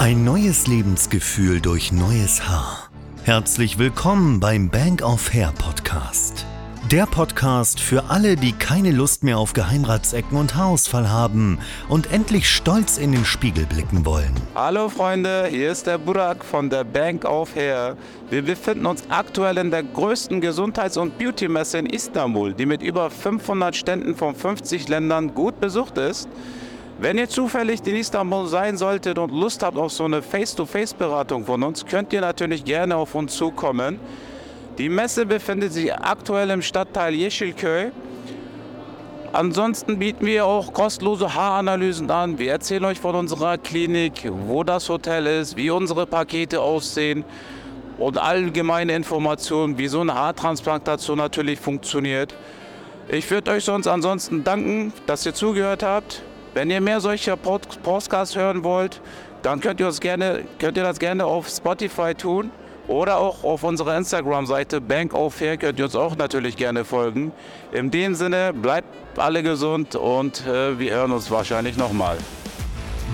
Ein neues Lebensgefühl durch neues Haar. Herzlich willkommen beim Bank of Hair Podcast. Der Podcast für alle, die keine Lust mehr auf Geheimratsecken und Haarausfall haben und endlich stolz in den Spiegel blicken wollen. Hallo Freunde, hier ist der Burak von der Bank of Hair. Wir befinden uns aktuell in der größten Gesundheits- und Beauty-Messe in Istanbul, die mit über 500 Ständen von 50 Ländern gut besucht ist. Wenn ihr zufällig in Istanbul sein solltet und Lust habt auf so eine Face-to-Face-Beratung von uns, könnt ihr natürlich gerne auf uns zukommen. Die Messe befindet sich aktuell im Stadtteil Yeşilköy. Ansonsten bieten wir auch kostenlose Haaranalysen an. Wir erzählen euch von unserer Klinik, wo das Hotel ist, wie unsere Pakete aussehen und allgemeine Informationen, wie so eine Haartransplantation natürlich funktioniert. Ich würde euch sonst ansonsten danken, dass ihr zugehört habt. Wenn ihr mehr solcher Pod Podcasts hören wollt, dann könnt ihr, uns gerne, könnt ihr das gerne auf Spotify tun oder auch auf unserer Instagram-Seite Bank of Fair könnt ihr uns auch natürlich gerne folgen. In dem Sinne, bleibt alle gesund und äh, wir hören uns wahrscheinlich nochmal.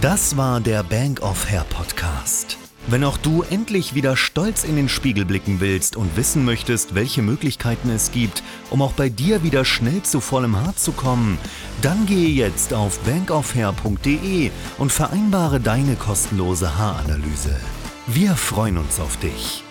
Das war der Bank of Hair Podcast. Wenn auch du endlich wieder stolz in den Spiegel blicken willst und wissen möchtest, welche Möglichkeiten es gibt, um auch bei dir wieder schnell zu vollem Haar zu kommen, dann gehe jetzt auf bankofhair.de und vereinbare deine kostenlose Haaranalyse. Wir freuen uns auf dich.